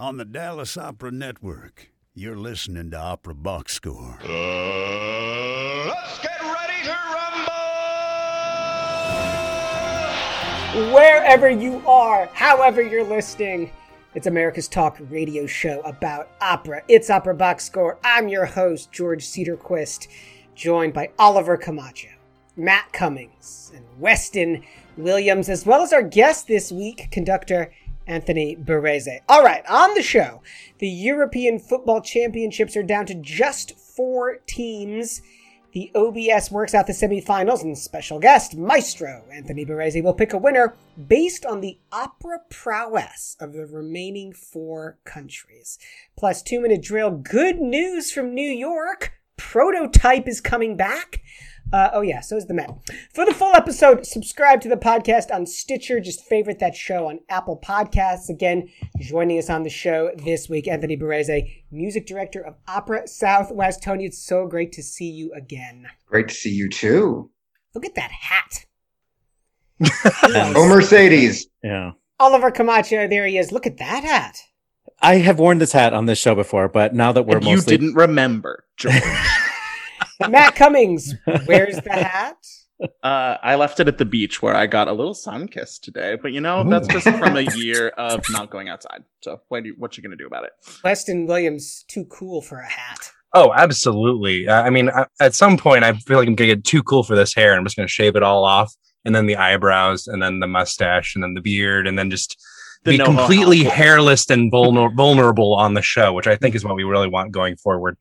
on the Dallas Opera Network. You're listening to Opera Box Score. Uh, let's get ready to rumble! Wherever you are, however you're listening, it's America's Talk radio show about opera. It's Opera Box Score. I'm your host, George Cedarquist, joined by Oliver Camacho, Matt Cummings, and Weston Williams, as well as our guest this week, conductor Anthony Barrese. All right, on the show, the European Football Championships are down to just four teams. The OBS works out the semifinals, and special guest, Maestro Anthony Barrese, will pick a winner based on the opera prowess of the remaining four countries. Plus, two minute drill. Good news from New York. Prototype is coming back. Uh, oh yeah, so is the Met. For the full episode, subscribe to the podcast on Stitcher. Just favorite that show on Apple Podcasts. Again, joining us on the show this week, Anthony Barrese, music director of Opera Southwest. Tony, it's so great to see you again. Great to see you too. Look at that hat. oh, Mercedes. Yeah. Oliver Camacho, there he is. Look at that hat. I have worn this hat on this show before, but now that we're And mostly you didn't remember, George. Matt Cummings, where's the hat? uh, I left it at the beach where I got a little sun kiss today, but you know that's just from a year of not going outside. So what, do you, what you gonna do about it? Weston Williams, too cool for a hat. Oh, absolutely. Uh, I mean, I, at some point, I feel like I'm gonna get too cool for this hair. I'm just gonna shave it all off, and then the eyebrows, and then the mustache, and then the beard, and then just The be NoHo completely hairless and vulner- vulnerable on the show, which I think is what we really want going forward.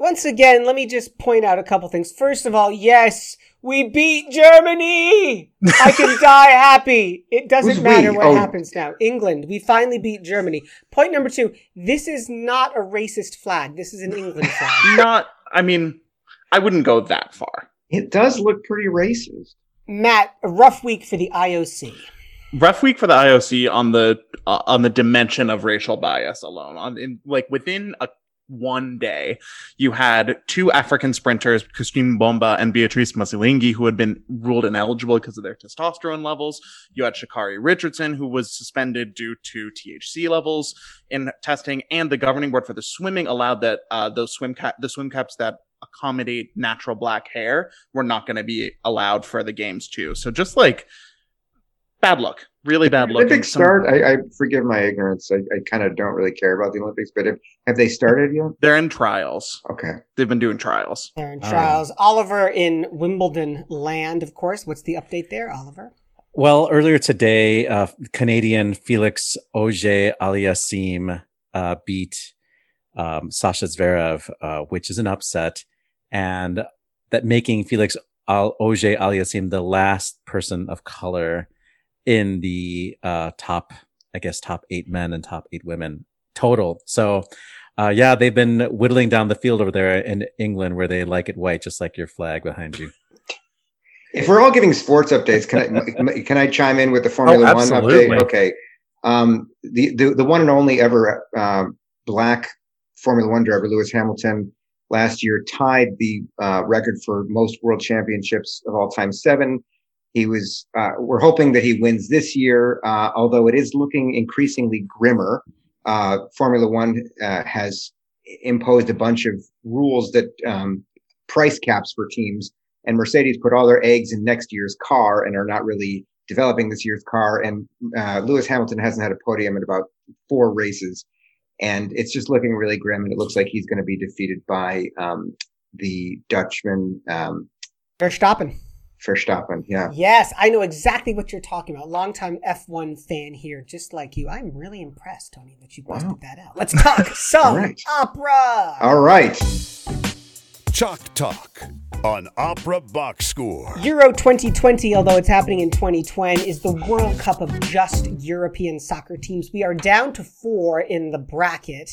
Once again, let me just point out a couple things. First of all, yes, we beat Germany. I can die happy. It doesn't Who's matter we? what Oh. happens now. England, we finally beat Germany. Point number two, this is not a racist flag. This is an England flag. Not. I mean, I wouldn't go that far. It does look pretty racist. Matt, a rough week for the IOC. Rough week for the IOC on the uh, on the dimension of racial bias alone. On in like within a one day, you had two African sprinters, Christine Mboma and Beatrice Masilingi, who had been ruled ineligible because of their testosterone levels. You had Sha'Carri Richardson, who was suspended due to THC levels in testing, and the governing board for the swimming allowed that uh, those swim cap the swim caps that accommodate natural black hair were not going to be allowed for the games too. So just like bad luck, really bad luck. Olympics start. I, I forgive my ignorance. I, I kind of don't really care about the Olympics, but have, have they started yet? They're in trials. Okay. They've been doing trials. They're in All trials. Oliver in Wimbledon land, of course. What's the update there, Oliver? Well, earlier today, uh, Canadian Felix Auger Aliassime uh, beat um, Sasha Zverev, uh, which is an upset, and that making Felix Al- Auger Aliassime the last person of color in the uh, top, I guess, top eight men and top eight women total. So, uh, yeah, they've been whittling down the field over there in England, where they like it white, just like your flag behind you. If we're all giving sports updates, can I can I chime in with the Formula One absolutely. update? Okay. Um, the, the the one and only ever um, black Formula One driver, Lewis Hamilton, last year tied the uh, record for most world championships of all time, seven. He was. Uh, we're hoping that he wins this year, uh, although it is looking increasingly grimmer. Uh, Formula One uh, has imposed a bunch of rules that um, price caps for teams and Mercedes put all their eggs in next year's car and are not really developing this year's car. And uh, Lewis Hamilton hasn't had a podium in about four races, and it's just looking really grim. And it looks like he's going to be defeated by um, the Dutchman um, Verstappen. Verstappen. Yeah, Yes, I know exactly what you're talking about. Longtime F1 fan here, just like you. I'm really impressed, Tony, that you busted Wow. that out. Let's talk some All right. opera. all right. Chalk Talk on Opera Box Score. Euro 2020, although it's happening in 2020, is the World Cup of just European soccer teams. We are down to four in the bracket.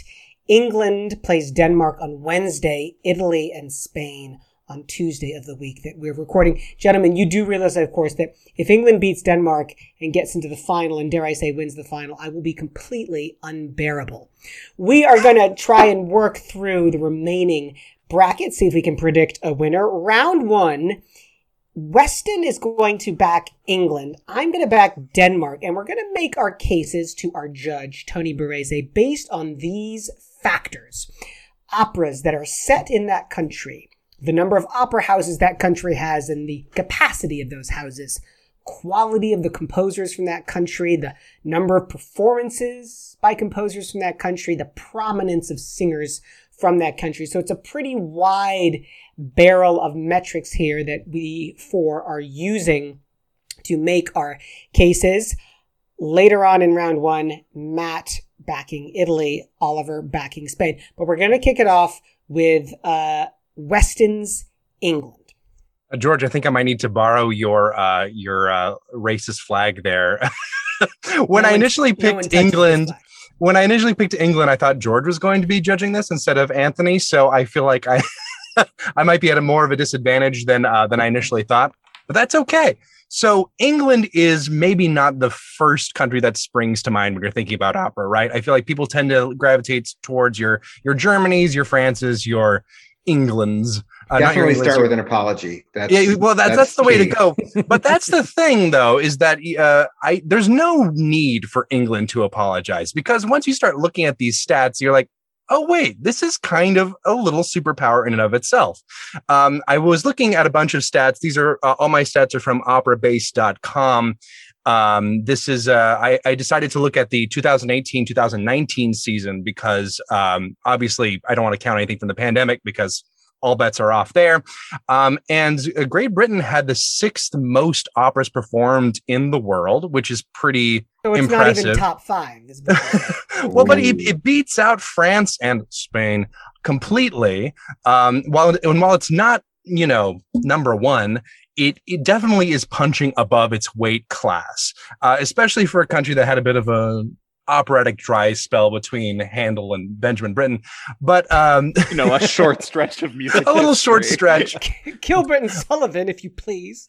England plays Denmark on Wednesday, Italy and Spain on Tuesday of the week that we're recording. Gentlemen, you do realize, of course, that if England beats Denmark and gets into the final, and dare I say wins the final, I will be completely unbearable. We are going to try and work through the remaining brackets, see if we can predict a winner. Round one Weston is going to back England. I'm going to back Denmark, and we're going to make our cases to our judge, Tony Barrese, based on these factors. Operas that are set in that country, the number of opera houses that country has, and the capacity of those houses, quality of the composers from that country, the number of performances by composers from that country, the prominence of singers from that country. So it's a pretty wide barrel of metrics here that we four are using to make our cases. Later on in round one, Matt backing Italy, Oliver backing Spain. But we're going to kick it off with uh, Weston's England. Uh, George, I think I might need to borrow your uh, your uh, racist flag there. when No I initially picked this England, when I initially picked England, I thought George was going to be judging this instead of Anthony. So I feel like I I might be at a more of a disadvantage than uh, than I initially thought, but that's okay. So England is maybe not the first country that springs to mind when you're thinking about opera, right? I feel like people tend to gravitate towards your your Germanys, your Frances, your Englands. Uh, Definitely start with an apology. That's, yeah, well, that's that's, the way to go. But that's the thing, though, is that uh, I there's no need for England to apologize because once you start looking at these stats, you're like, oh wait, this is kind of a little superpower in and of itself. Um, I was looking at a bunch of stats. These are uh, all my stats are from operabase.com. Um, this is uh, I, I decided to look at the 2018-2019 season because um, obviously I don't want to count anything from the pandemic because all bets are off there. Um, and uh, Great Britain had the sixth most operas performed in the world, which is pretty So it's not even top five. is well, but it, it beats out France and Spain completely. Um, while and while it's not, you know, number one, it it definitely is punching above its weight class, uh, especially for a country that had a bit of a operatic dry spell between Handel and Benjamin Britten. But um, You know, a short stretch of music. a little short stretch. Gilbert and Sullivan, if you please.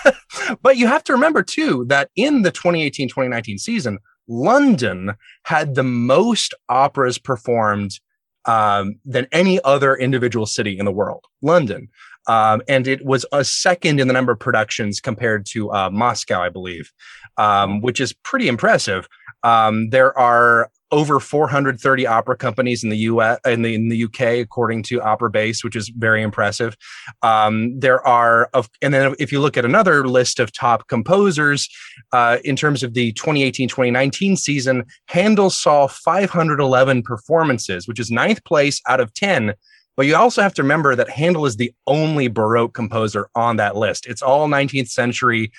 but you have to remember too that in the 2018-2019 season, London had the most operas performed um, than any other individual city in the world. London, um, and it was a second in the number of productions compared to uh, Moscow, I believe, um, which is pretty impressive. Um, there are over 430 opera companies in the US in the in the UK according to Opera Base, which is very impressive. Um, there are of and then if you look at another list of top composers uh, in terms of the 2018-2019 season, Handel saw 511 performances, which is ninth place out of 10. But you also have to remember that Handel is the only Baroque composer on that list. It's all 19th century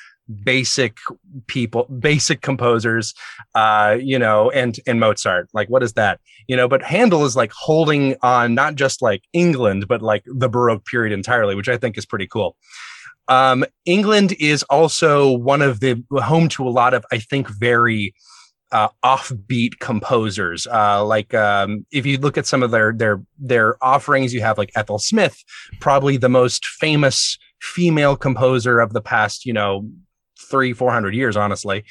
basic people, basic composers, uh, you know, and and Mozart. Like, what is that? You know, but Handel is like holding on not just like England, but like the Baroque period entirely, which I think is pretty cool. Um, England is also one of the home to a lot of, I think, very uh, offbeat composers. Uh, like um, if you look at some of their their their offerings, you have like Ethel Smyth, probably the most famous female composer of the past, you know, three four hundred years, honestly.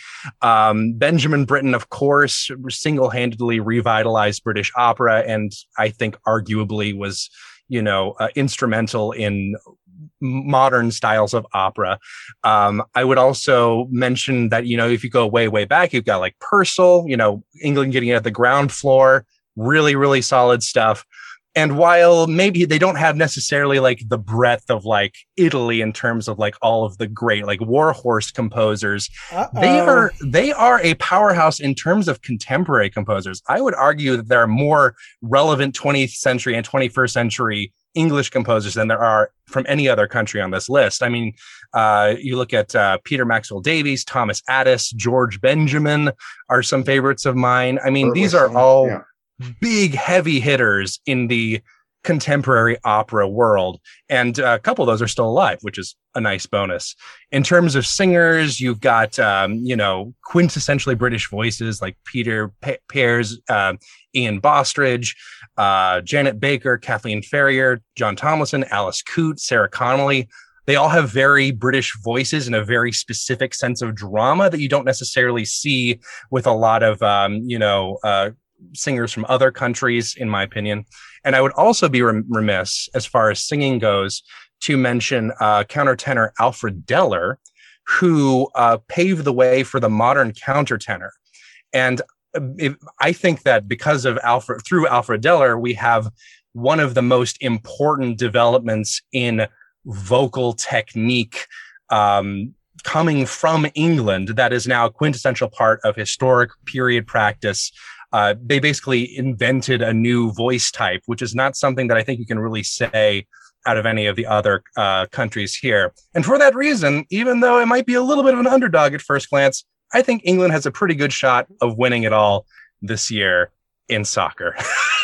Um, Benjamin Britten, of course, single-handedly revitalized British opera, and I think arguably was, you know, uh, instrumental in modern styles of opera. Um, I would also mention that, you know, if you go way, way back, you've got like Purcell, you know, England getting it at the ground floor, really, really solid stuff. And while maybe they don't have necessarily like the breadth of like Italy in terms of like all of the great like warhorse composers, Uh-oh. they are they are a powerhouse in terms of contemporary composers. I would argue that there are more relevant 20th century and 21st century English composers than there are from any other country on this list. I mean, uh, you look at uh, Peter Maxwell Davies, Thomas Adès, George Benjamin are some favorites of mine. I mean, these are all yeah. big heavy hitters in the contemporary opera world. And uh, a couple of those are still alive which is a nice bonus. In terms of singers you've got um, you know quintessentially british voices like peter Pe- pears uh, ian bostridge uh, janet baker kathleen ferrier john tomlinson alice coote sarah connolly. They all have very british voices and a very specific sense of drama that you don't necessarily see with a lot of um, you know uh, singers from other countries, in my opinion. And I would also be remiss as far as singing goes to mention uh, countertenor Alfred Deller, who uh, paved the way for the modern countertenor. And uh, if, I think that because of Alfred, through Alfred Deller, we have one of the most important developments in vocal technique um, coming from England that is now a quintessential part of historic period practice. Uh, they basically invented a new voice type, which is not something that I think you can really say out of any of the other uh, countries here. And for that reason, even though it might be a little bit of an underdog at first glance, I think England has a pretty good shot of winning it all this year in soccer.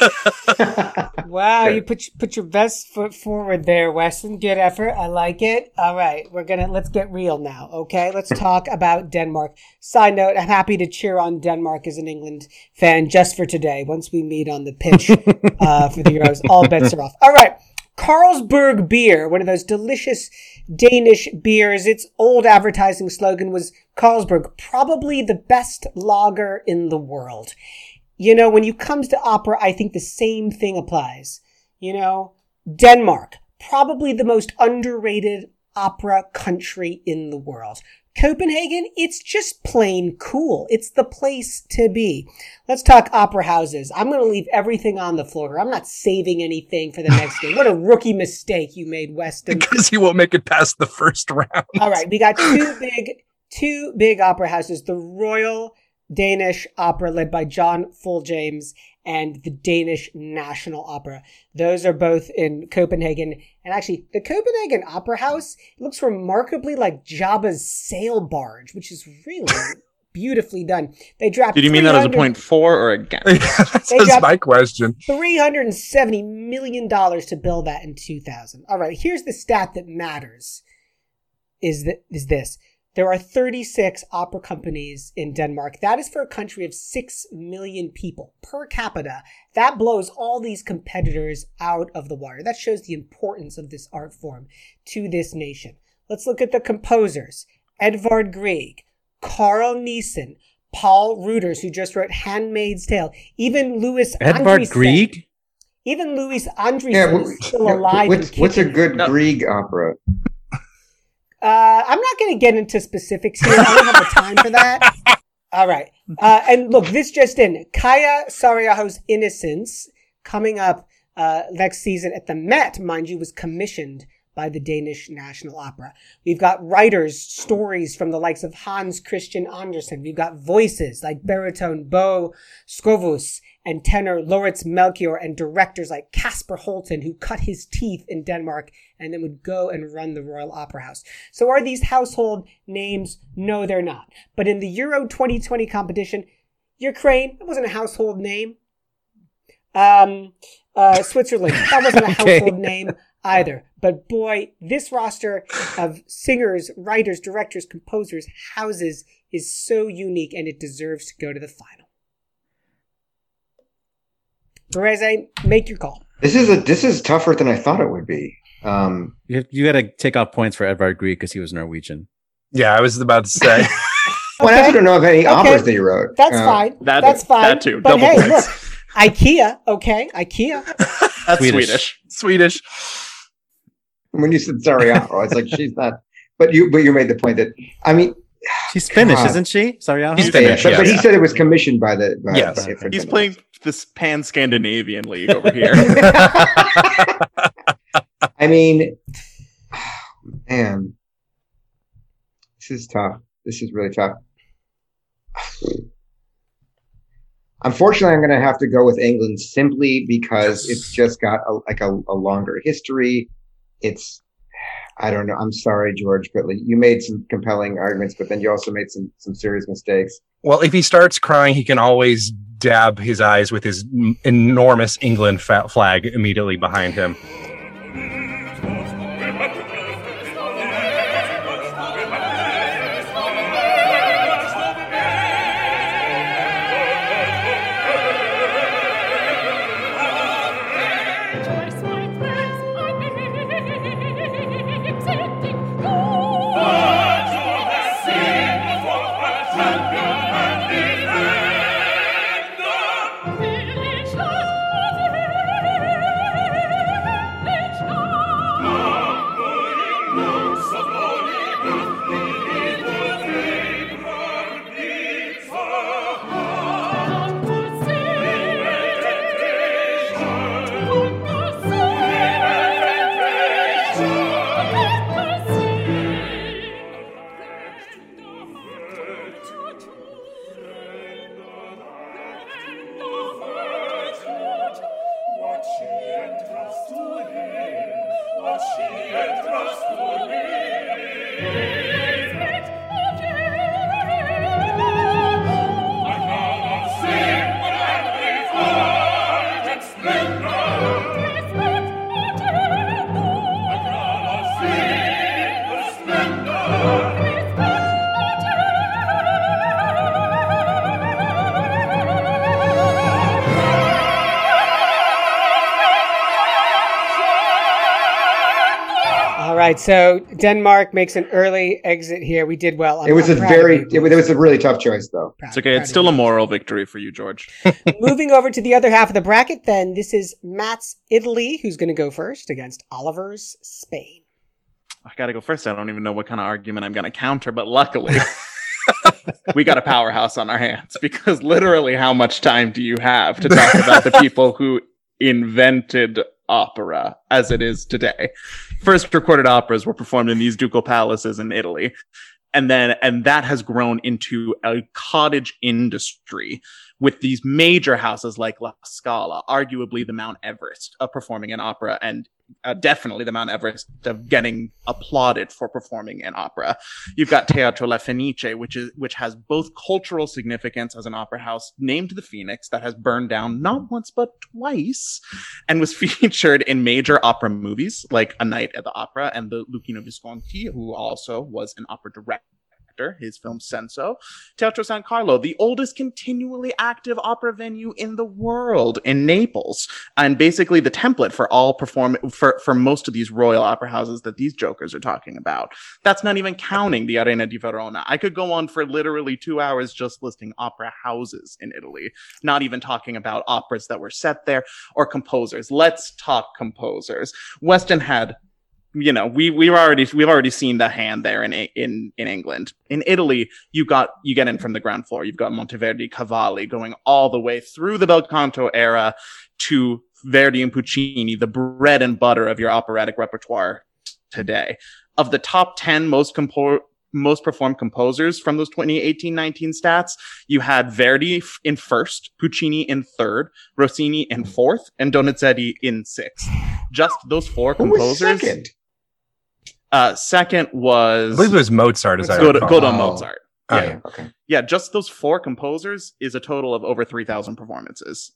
wow, you put put your best foot forward there, Weston. Good effort. I like it. All right, we're gonna let's get real now. Okay, let's talk about Denmark. Side note: I'm happy to cheer on Denmark as an England fan just for today. Once we meet on the pitch uh, for the Euros, all bets are off. All right. Carlsberg beer, one of those delicious Danish beers. Its old advertising slogan was Carlsberg, probably the best lager in the world. You know, when you comes to opera, I think the same thing applies. You know, Denmark, probably the most underrated opera country in the world. Copenhagen, it's just plain cool. It's the place to be. Let's talk opera houses. I'm going to leave everything on the floor. I'm not saving anything for the next game. What a rookie mistake you made, Weston. because he won't make it past the first round. All right, we got two big, two big opera houses: the Royal Danish Opera, led by John Fulljames, and the Danish National Opera. Those are both in Copenhagen. And actually, the Copenhagen Opera House looks remarkably like Jabba's sail barge, which is really beautifully done. They dropped. Did you mean that as a 300 point for or against? That's my question. $370 million to build that in 2000. All right, here's the stat that matters is, that, is this. There are 36 opera companies in Denmark. That is for a country of 6 million people per capita. That blows all these competitors out of the water. That shows the importance of this art form to this nation. Let's look at the composers. Edvard Grieg, Carl Nielsen, Poul Ruders, who just wrote Handmaid's Tale, even Louis Edvard Andriessen- Grieg? even Louis Andriessen Yeah, wh- is still yeah, alive. what's what's a good No. Grieg opera? Not going to get into specifics here. I don't have the time for that. All right. Uh, and look, this just in. Kaija Saariaho's Innocence coming up uh, next season at the Met, mind you, was commissioned by the Danish National Opera. We've got writers, stories from the likes of Hans Christian Andersen. We've got voices like baritone Bo Skovhus and tenor Lauritz Melchior and directors like Kasper Holten, who cut his teeth in Denmark and then would go and run the Royal Opera House. So are these household names? No, they're not. But in the Euro 2020 competition, Ukraine, it wasn't a household name. Um, uh, Switzerland, that wasn't a Okay. household name either. But boy, this roster of singers, writers, directors, composers, houses is so unique and it deserves to go to the final. Perez, make your call. This is a this is tougher than I thought it would be. Um, You, you got to take off points for Edvard Grieg because he was Norwegian. Yeah, I was about to say. well, I don't know of any Okay. operas that he wrote. That's Uh, fine. that- That's fine. that too. But Double hey, points. look, IKEA. Okay, IKEA. That's Swedish. Swedish. Swedish. When you said Saariaho, I was like, she's not. But you but you made the point that I mean, She's Finnish, God. isn't she? Sorry, He's yeah, Finnish, but, but he said it was commissioned by the. By, Yes. by- He's Denmark. playing this pan Scandinavian league over here. I mean, man, this is tough. This is really tough. Unfortunately, I'm going to have to go with England simply because it's just got a, like a, a longer history. It's, I don't know. I'm sorry, George, but you made some compelling arguments, but then you also made some some serious mistakes. Well, if he starts crying, he can always dab his eyes with his enormous England flag immediately behind him. Right, so Denmark makes an early exit here. We did well. I'm- It was a very, it was, it was a really tough choice though. Proud- It's okay. It's still a moral victory for you, George. Moving over to the other half of the bracket, then this is Matt's Italy, who's going to go first against Oliver's Spain. I gotta go first. I don't even know what kind of argument I'm gonna counter, but luckily we got a powerhouse on our hands because literally how much time do you have to talk about the people who invented opera as it is today? First recorded operas were performed in these ducal palaces in Italy. And then, and that has grown into a cottage industry with these major houses like La Scala, arguably the Mount Everest of performing an opera and uh, definitely the Mount Everest of getting applauded for performing an opera. You've got Teatro La Fenice, which is which has both cultural significance as an opera house named the Phoenix that has burned down not once but twice, and was featured in major opera movies like A Night at the Opera and the Luchino Visconti, who also was an opera director. His film Senso, Teatro San Carlo, the oldest continually active opera venue in the world in Naples, and basically the template for all perform for for most of these royal opera houses that these jokers are talking about. That's not even counting the Arena di Verona. I could go on for literally two hours just listing opera houses in Italy, not even talking about operas that were set there or composers. Let's talk composers. Weston had you know, we we were already we've already seen the hand there in in in England. In Italy, you got you get in from the ground floor. You've got Monteverdi, Cavalli going all the way through the bel canto era to Verdi and Puccini, the bread and butter of your operatic repertoire today. Of the top 10 most compo- most performed composers from those 2018-19 stats, you had Verdi in first, Puccini in third, Rossini in fourth, and Donizetti in sixth. Just those four Who composers. second? Uh, second I was believe it was Mozart, as I Good, recall. good on Oh. Mozart. Oh, yeah. Okay. Yeah, just those four composers is a total of over 3,000 performances.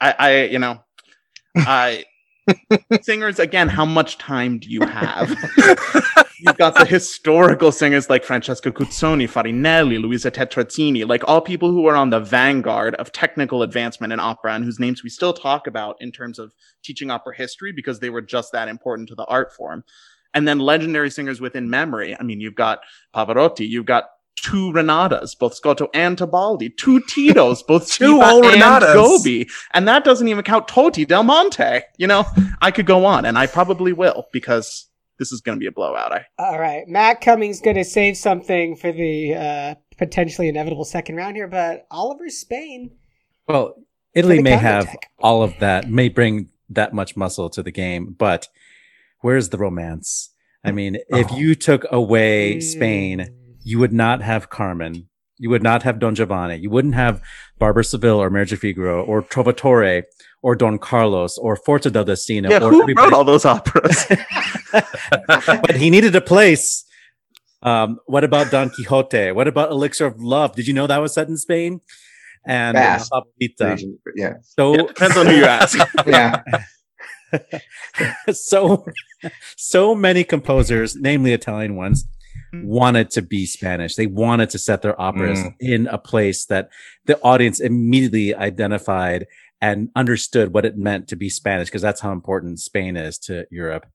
I, I, you know, I, singers, again, how much time do you have? You've got the historical singers like Francesco Cuzzoni, Farinelli, Luisa Tetrazzini, like all people who are on the vanguard of technical advancement in opera and whose names we still talk about in terms of teaching opera history because they were just that important to the art form. And then legendary singers within memory. I mean, you've got Pavarotti, you've got two Renatas, both Scotto and Tebaldi, two Titos, both Two Schipa old and Renatas. Gobbi. And that doesn't even count Toti Dal Monte. You know, I could go on and I probably will because this is going to be a blowout. I, All right, Matt Cummings going to save something for the uh, potentially inevitable second round here, but Oliver Spain. Well, Italy may have attack. all of that, may bring that much muscle to the game, but where's the romance? I mean, if Oh. you took away Mm. Spain, you would not have Carmen. You would not have Don Giovanni. You wouldn't have Barbara Seville or Marriage of Figaro or Trovatore or Don Carlos or Forza del Destino. yeah, or who everybody- wrote all those operas? but he needed a place. Um, what about Don Quixote? What about Elixir of Love? Did you know that was set in Spain? And Fast. Region, Yeah. So Yeah, depends on who you ask. Yeah. so so many composers, namely Italian ones, wanted to be Spanish. They wanted to set their operas Mm. in a place that the audience immediately identified and understood what it meant to be Spanish because that's how important Spain is to Europe.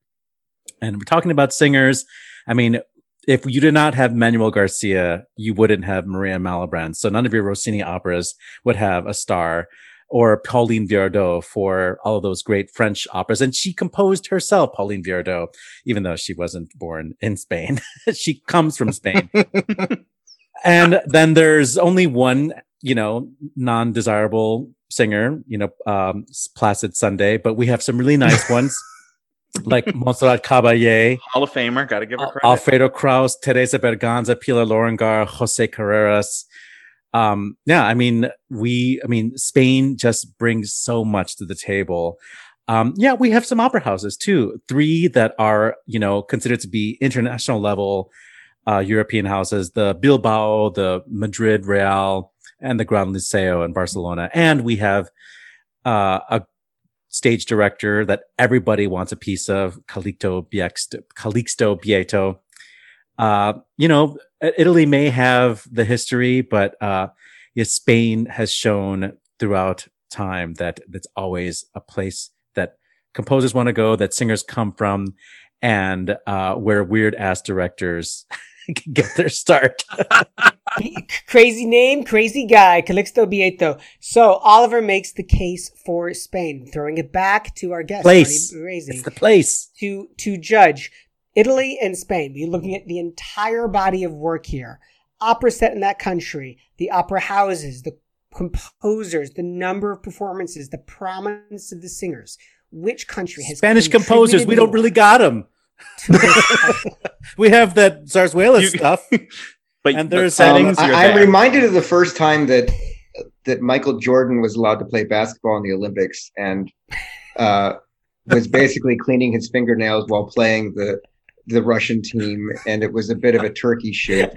And we're talking about singers. I mean, if you did not have Manuel Garcia, you wouldn't have Maria Malibran. So none of your Rossini operas would have a star or Pauline Viardot for all of those great French operas. And she composed herself, Pauline Viardot, even though she wasn't born in Spain. she comes from Spain. and then there's only one, you know, non-desirable singer, you know, um, Placid Sunday, but we have some really nice ones like Montserrat Caballé, Hall of Famer, got to give her credit. Alfredo Kraus, Teresa Berganza, Pilar Lorengar, Jose Carreras. Um, yeah, I mean, we, I mean, Spain just brings so much to the table. Um, yeah, we have some opera houses too. Three that are, you know, considered to be international level, uh, European houses, the Bilbao, the Madrid Real, and the Gran Liceo in Barcelona. And we have, uh, a stage director that everybody wants a piece of, Calixto Calixto Bieto. Uh, you know, Italy may have the history, but uh, yes, Spain has shown throughout time that it's always a place that composers want to go, that singers come from, and uh, where weird ass directors get their start. crazy name, crazy guy, Calixto Bieto. So Oliver makes the case for Spain, throwing it back to our guest, place. It's the place. to to judge Italy and Spain. We're looking at the entire body of work here. Opera set in that country, the opera houses, the composers, the number of performances, the prominence of the singers. Which country has Spanish composers. We don't really got them. more to this? We have that Zarzuela You- stuff. But And the there's- settings. Um, I, I'm reminded of the first time that that Michael Jordan was allowed to play basketball in the Olympics and uh, was basically cleaning his fingernails while playing the the Russian team, and it was a bit of a turkey shape.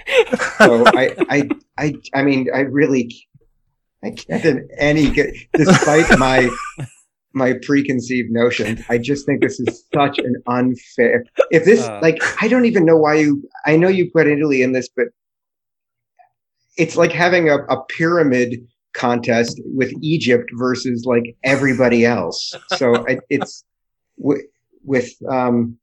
So I I I I mean I really I can't in any despite my my preconceived notions. I just think this is such an unfair. If this Uh. like I don't even know why you. I know you put Italy in this, but it's like having a, a pyramid contest with Egypt versus like everybody else. So I, it's with, with um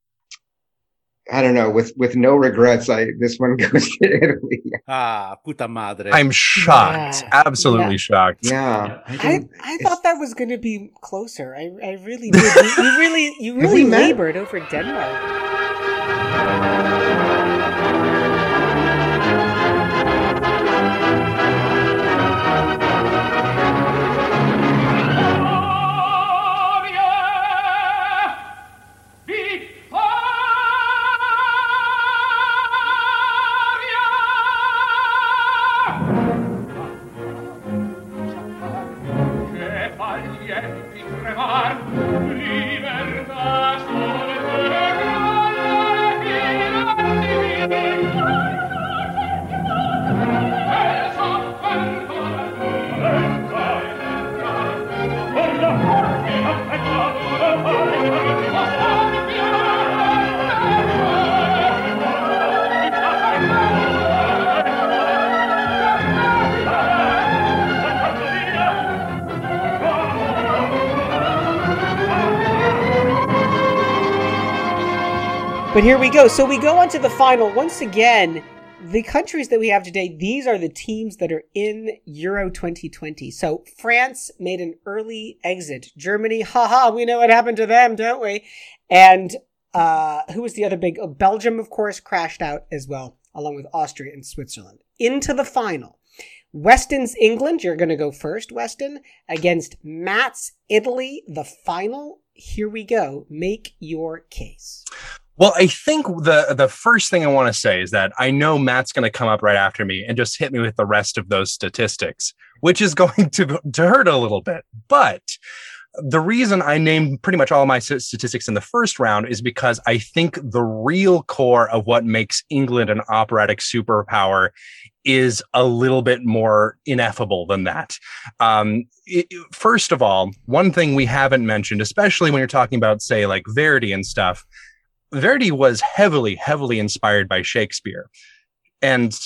I don't know with with no regrets. I this one goes to Italy. Ah, puta madre. I'm shocked. Yeah. Absolutely Yeah. shocked. Yeah, I I, I thought that was going to be closer. I, I really did. You, you really you really labored over Denmark. But here we go. So we go on to the final. Once again, the countries that we have today, these are the teams that are in Euro 2020. So France made an early exit. Germany, haha, we know what happened to them, don't we? And uh, who was the other big? Oh, Belgium, of course, crashed out as well, along with Austria and Switzerland. Into the final. Weston's England, you're going to go first, Weston, against Matt's Italy, the final. Here we go. Make your case. Well, I think the the first thing I want to say is that I know Matt's going to come up right after me and just hit me with the rest of those statistics, which is going to to hurt a little bit. But the reason I named pretty much all my statistics in the first round is because I think the real core of what makes England an operatic superpower is a little bit more ineffable than that. Um, it- first of all, one thing we haven't mentioned, especially when you're talking about, say, like Verdi and stuff, Verdi was heavily, heavily inspired by Shakespeare. And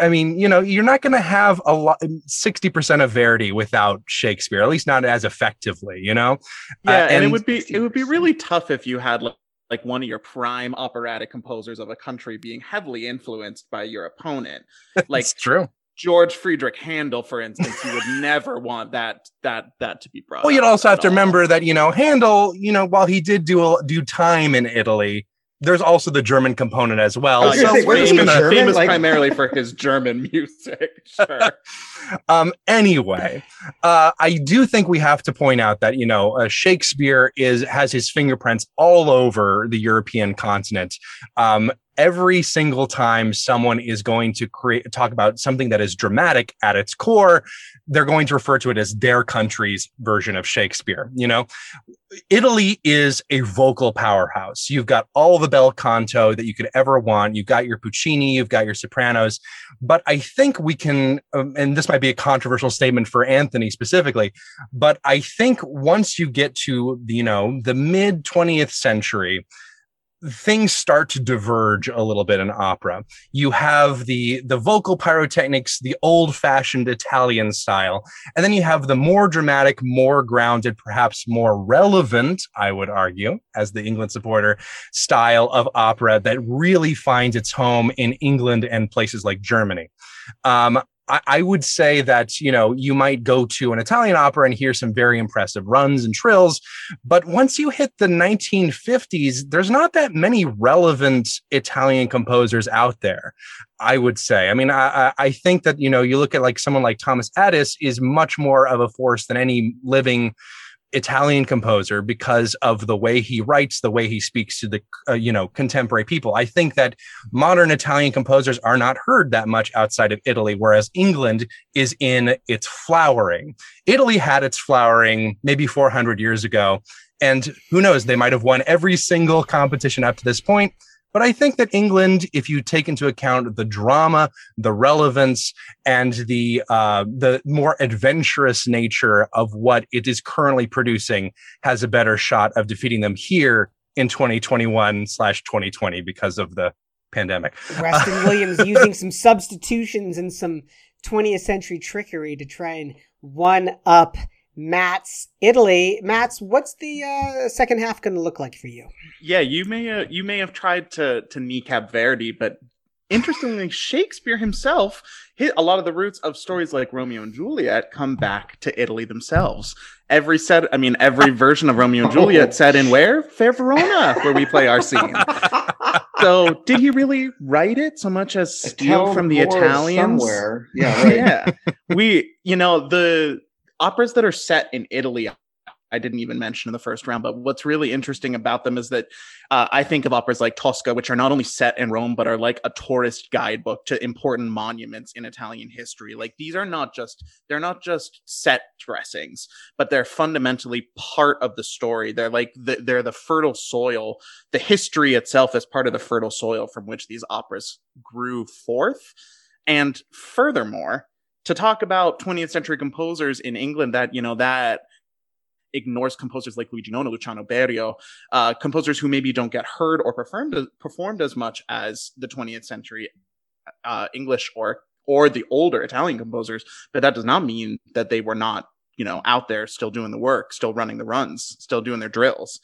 I mean, you know, you're not going to have a lot, 60% of Verdi without Shakespeare, at least not as effectively, you know? Yeah, Uh, and, it would be it would be really tough if you had like, like one of your prime operatic composers of a country being heavily influenced by your opponent. Like true. George Friedrich Handel, for instance, you would never want that that that to be brought. Well, you'd also have at to all. remember that, you know, Handel, you know, while he did do, a, do time in Italy, there's also the German component as well. I was Uh, gonna he's say, wasn't he famous, German? famous Like- primarily for his German music. Sure. um anyway uh i do think we have to point out that you know uh, shakespeare is has his fingerprints all over the european continent um every single time someone is going to create talk about something that is dramatic at its core they're going to refer to it as their country's version of shakespeare you know? Italy is a vocal powerhouse. You've got all the bel canto that you could ever want. You've got your puccini you've got your sopranos. But I think we can, um, and this might be a controversial statement for Anthony specifically, but I think once you get to you know the mid 20th century, things start to diverge a little bit in opera. You have the the vocal pyrotechnics, the old-fashioned Italian style, and then you have the more dramatic, more grounded, perhaps more relevant, I would argue, as the England supporter, style of opera that really finds its home in England and places like Germany. Um, I, I would say that you know you might go to an Italian opera and hear some very impressive runs and trills, but once you hit the 1950s, there's not that many relevant Italian composers out there. I would say. I mean, I, I think that you know you look at like someone like Thomas Adès is much more of a force than any living Italian composer because of the way he writes, the way he speaks to the uh, you know contemporary people. I think that modern Italian composers are not heard that much outside of Italy, whereas England is in its flowering. Italy had its flowering maybe 400 years ago, and who knows, they might have won every single competition up to this point. But I think that England, if you take into account the drama, the relevance, and the uh, the more adventurous nature of what it is currently producing, has a better shot of defeating them here in 2021 slash 2020 because of the pandemic. Preston Williams using some substitutions and some 20th century trickery to try and one up Matt's Italy. Matt's, what's the uh, second half going to look like for you? Yeah, you may uh, you may have tried to to kneecap Verdi, but interestingly, Shakespeare himself hit a lot of the roots of stories like Romeo and Juliet come back to Italy themselves. Every set, I mean, every version of Romeo and Juliet set in where? Fair Verona, where we play our scene. So, did he really write it so much as steal Tell from the more Italians? somewhere. Yeah, right. yeah. We, you know, the operas that are set in Italy, I didn't even mention in the first round, but what's really interesting about them is that uh, I think of operas like Tosca, which are not only set in Rome, but are like a tourist guidebook to important monuments in Italian history. Like these are not just, they're not just set dressings, but they're fundamentally part of the story. They're like, the, they're the fertile soil. The history itself is part of the fertile soil from which these operas grew forth. And furthermore, to talk about 20th century composers in England that, you know, that ignores composers like Luigi Nono, Luciano Berio, uh, composers who maybe don't get heard or performed performed as much as the 20th century uh, English or or the older Italian composers, but that does not mean that they were not, you know, out there still doing the work, still running the runs, still doing their drills.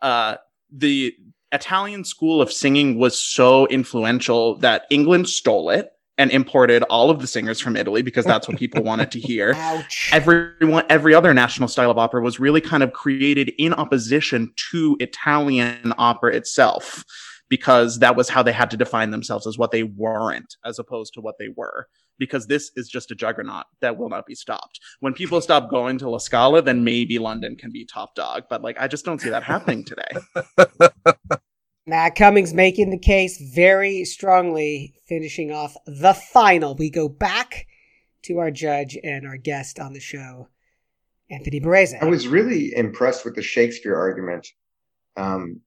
Uh, the Italian school of singing was so influential that England stole it and imported all of the singers from Italy because that's what people wanted to hear. Ouch. Everyone, every other national style of opera was really kind of created in opposition to Italian opera itself, because that was how they had to define themselves as what they weren't, as opposed to what they were. Because this is just a juggernaut that will not be stopped. When people stop going to La Scala, then maybe London can be top dog. But like, I just don't see that happening today. Matt Cummings making the case very strongly, finishing off the final. We go back to our judge and our guest on the show, Anthony Barrese. I was really impressed with the Shakespeare argument um,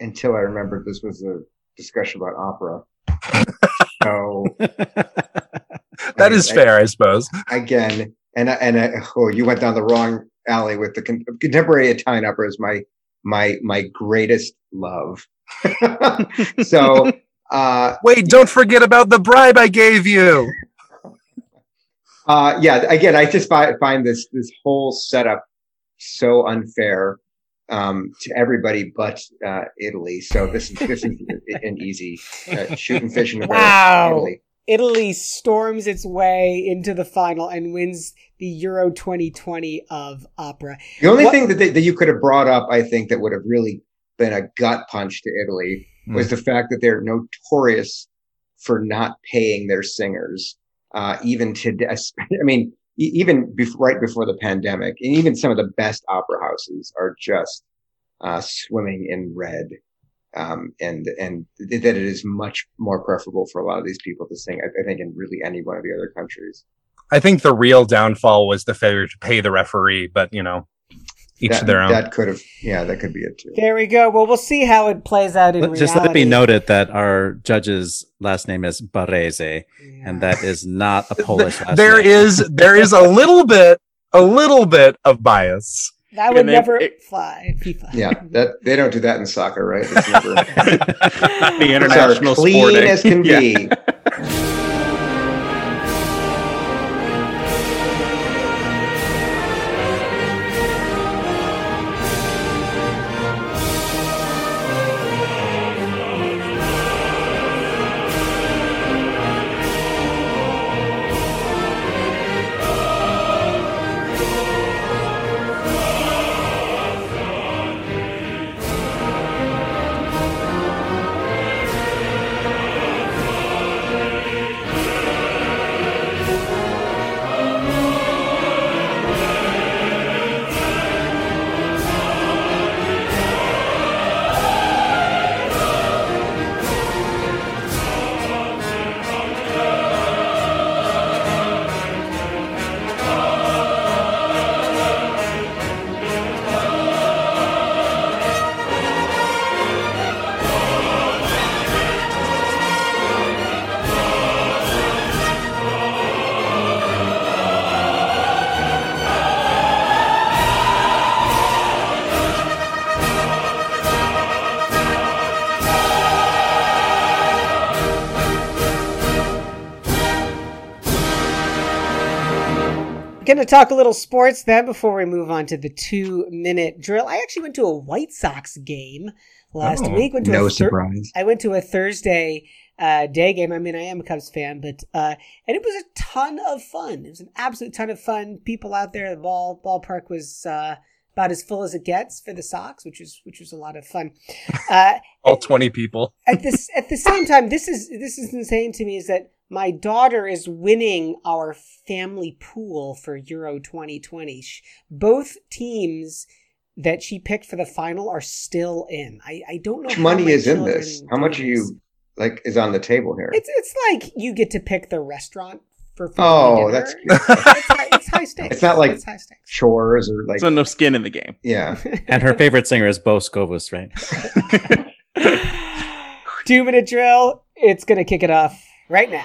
until I remembered this was a discussion about opera. so That is I- fair, I suppose. again, and I- and I, oh, you went down the wrong alley with the con- contemporary Italian opera is my my my greatest love. so uh, Wait, don't forget about the bribe I gave you. uh, yeah, again, I just find, find this this whole setup so unfair um, to everybody but uh, Italy. So this is this is an easy uh, shooting fish in the. Wow. Italy. Italy storms its way into the final and wins the Euro 2020 of opera. The only What- thing that, they, that you could have brought up, I think, that would have really been a gut punch to Italy was the fact that they're notorious for not paying their singers. Uh, even today, I mean, e- even bef- right before the pandemic, and even some of the best opera houses are just uh, swimming in red. Um, and and th- that it is much more preferable for a lot of these people to sing. I, I think in really any one of the other countries. I think the real downfall was the failure to pay the referee, but you know, each that, to their own. That could have, yeah, that could be it too. There we go. Well, we'll see how it plays out in Let- reality. Just let me note it that our judge's last name is Barrese, Yeah. and that is not a Polish last there name. is there is a little bit a little bit of bias. That would And then never it- fly. FIFA. Yeah, that they don't do that in soccer, right? It's never the international clean sporting. as can Yeah. be. Gonna talk a little sports then before we move on to the two minute drill. I actually went to a White Sox game last Oh, week. Went to No a Thur- surprise. I went to a Thursday uh, day game. I mean, I am a Cubs fan, but uh, and it was a ton of fun. It was an absolute ton of fun. People out there. The ball ballpark was uh, about as full as it gets for the Sox, which is which was a lot of fun. Uh, All 20 people. at this at the same time, this is this is insane to me. Is that my daughter is winning our family pool for Euro 2020. Both teams that she picked for the final are still in. I, I don't know How how much money is in this? How much are you like is on the table here? It's it's like you get to pick the restaurant for family Oh, dinner. that's cute. it's, high, it's high stakes. It's not like- it's high stakes. Chores or like So no skin in the game. yeah. And her favorite singer is Bo Skovhus, right? Two minute drill. It's gonna kick it off right now.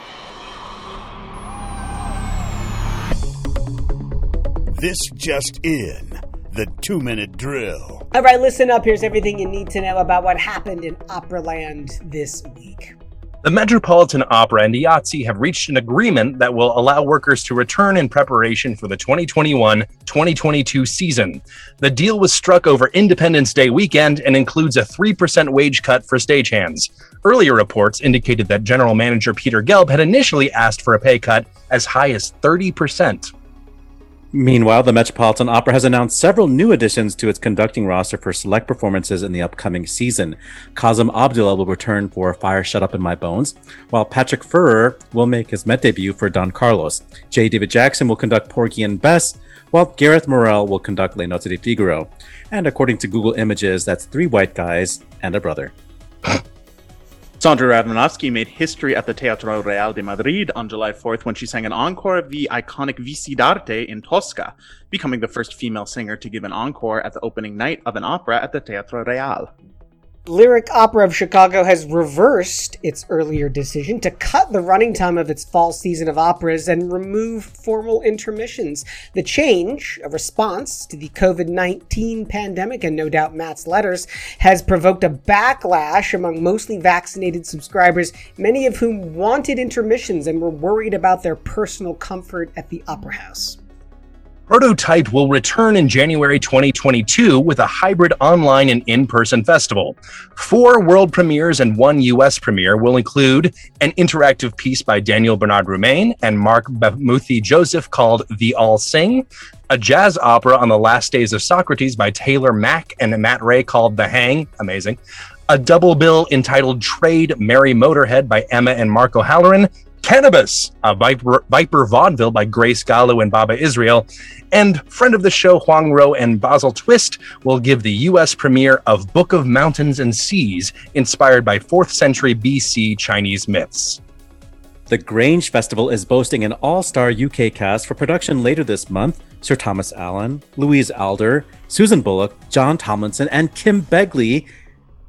This just in. The two minute drill. All right, listen up. Here's everything you need to know about what happened in Operaland this week. The Metropolitan Opera and IATSE have reached an agreement that will allow workers to return in preparation for the 2021 2022 season. The deal was struck over Independence Day weekend and includes a 3% wage cut for stagehands. Earlier reports indicated that General Manager Peter Gelb had initially asked for a pay cut as high as 30%. Meanwhile, the Metropolitan Opera has announced several new additions to its conducting roster for select performances in the upcoming season. Kazem Abdullah will return for Fire Shut Up in My Bones, while Patrick Furrer will make his Met debut for Don Carlos. J. David Jackson will conduct Porgy and Bess, while Gareth Morrell will conduct Le Nozze di Figaro. And according to Google Images, that's three white guys and a brother. Sondra Radvanovsky made history at the Teatro Real de Madrid on July 4th when she sang an encore of the iconic Vissi d'Arte in Tosca, becoming the first female singer to give an encore at the opening night of an opera at the Teatro Real. Lyric Opera of Chicago has reversed its earlier decision to cut the running time of its fall season of operas and remove formal intermissions. The change, a response to the COVID 19 pandemic and no doubt Matt's letters, has provoked a backlash among mostly vaccinated subscribers, many of whom wanted intermissions and were worried about their personal comfort at the Opera House. Prototype will return in January 2022 with a hybrid online and in person festival. Four world premieres and one US premiere will include an interactive piece by Daniel Bernard Roumain and Marc Bamuthi Joseph called The All Sing, a jazz opera on the last days of Socrates by Taylor Mac and Matt Ray called The Hang, amazing, a double bill entitled Trade Mary Motorhead by Emma and Mark O'Halloran, Cannabis, a Viper, Viper vaudeville by Grace Galu and Baba Israel, and friend of the show Huang Ruo and Basil Twist will give the US premiere of Book of Mountains and Seas, inspired by 4th century BC Chinese myths. The Grange Festival is boasting an all star UK cast for production later this month. Sir Thomas Allen, Louise Alder, Susan Bullock, John Tomlinson, and Kim Begley.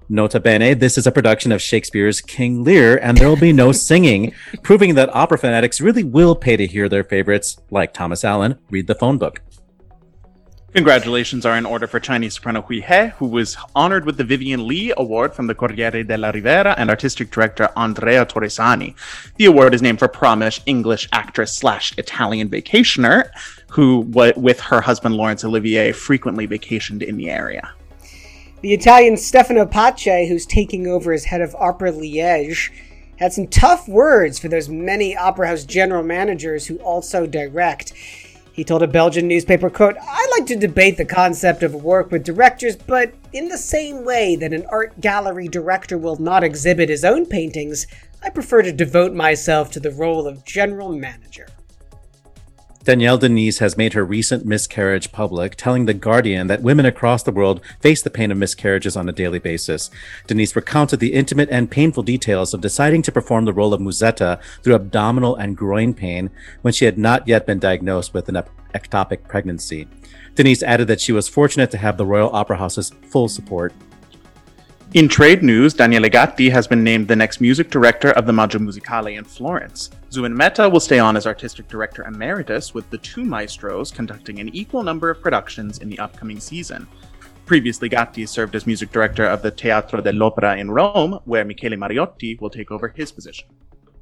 Nota bene, this is a production of Shakespeare's King Lear, and there will be no singing, proving that opera fanatics really will pay to hear their favorites, like Thomas Allen, read the phone book. Congratulations are in order for Chinese soprano Hui He, who was honored with the Vivien Leigh Award from the Corriere della Riviera and artistic director Andrea Torresani. The award is named for Promish English actress slash Italian vacationer, who, with her husband Laurence Olivier, frequently vacationed in the area. The Italian Stefano Pace, who's taking over as head of Opera Liège, had some tough words for those many opera house general managers who also direct. He told a Belgian newspaper, quote, I like to debate the concept of work with directors, but in the same way that an art gallery director will not exhibit his own paintings, I prefer to devote myself to the role of general manager. Danielle de Niese has made her recent miscarriage public, telling The Guardian that women across the world face the pain of miscarriages on a daily basis. de Niese recounted the intimate and painful details of deciding to perform the role of Musetta through abdominal and groin pain when she had not yet been diagnosed with an ectopic pregnancy. de Niese added that she was fortunate to have the Royal Opera House's full support. In trade news, Daniele Gatti has been named the next music director of the Maggio Musicale in Florence. Zubin Mehta will stay on as artistic director emeritus, with the two maestros conducting an equal number of productions in the upcoming season. Previously, Gatti served as music director of the Teatro dell'Opera in Rome, where Michele Mariotti will take over his position.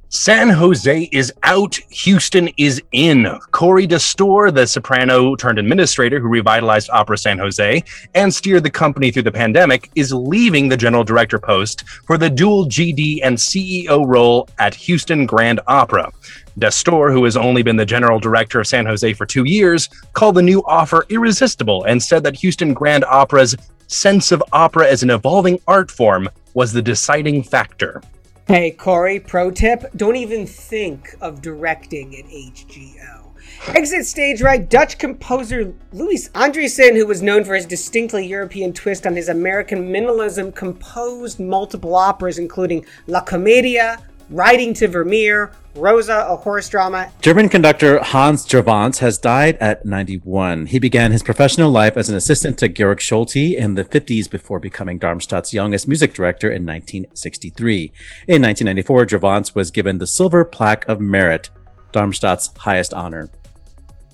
San Jose is out. Houston is in. Khori Dastoor, the soprano turned administrator who revitalized Opera San Jose and steered the company through the pandemic, is leaving the general director post for the dual GD and CEO role at Houston Grand Opera. Dastoor, who has only been the general director of San Jose for two years, called the new offer irresistible and said that Houston Grand Opera's sense of opera as an evolving art form was the deciding factor. Hey, Corey, pro tip don't even think of directing at HGO. Exit stage right, Dutch composer Louis Andriessen, who was known for his distinctly European twist on his American minimalism, composed multiple operas, including La Commedia, Writing to Vermeer, Rosa, a horse drama. German conductor Hans Drewanz has died at 91. He began his professional life as an assistant to Georg Solti in the 50s before becoming Darmstadt's youngest music director in 1963. In 1994, Drewanz was given the Silver Plaque of Merit, Darmstadt's highest honor.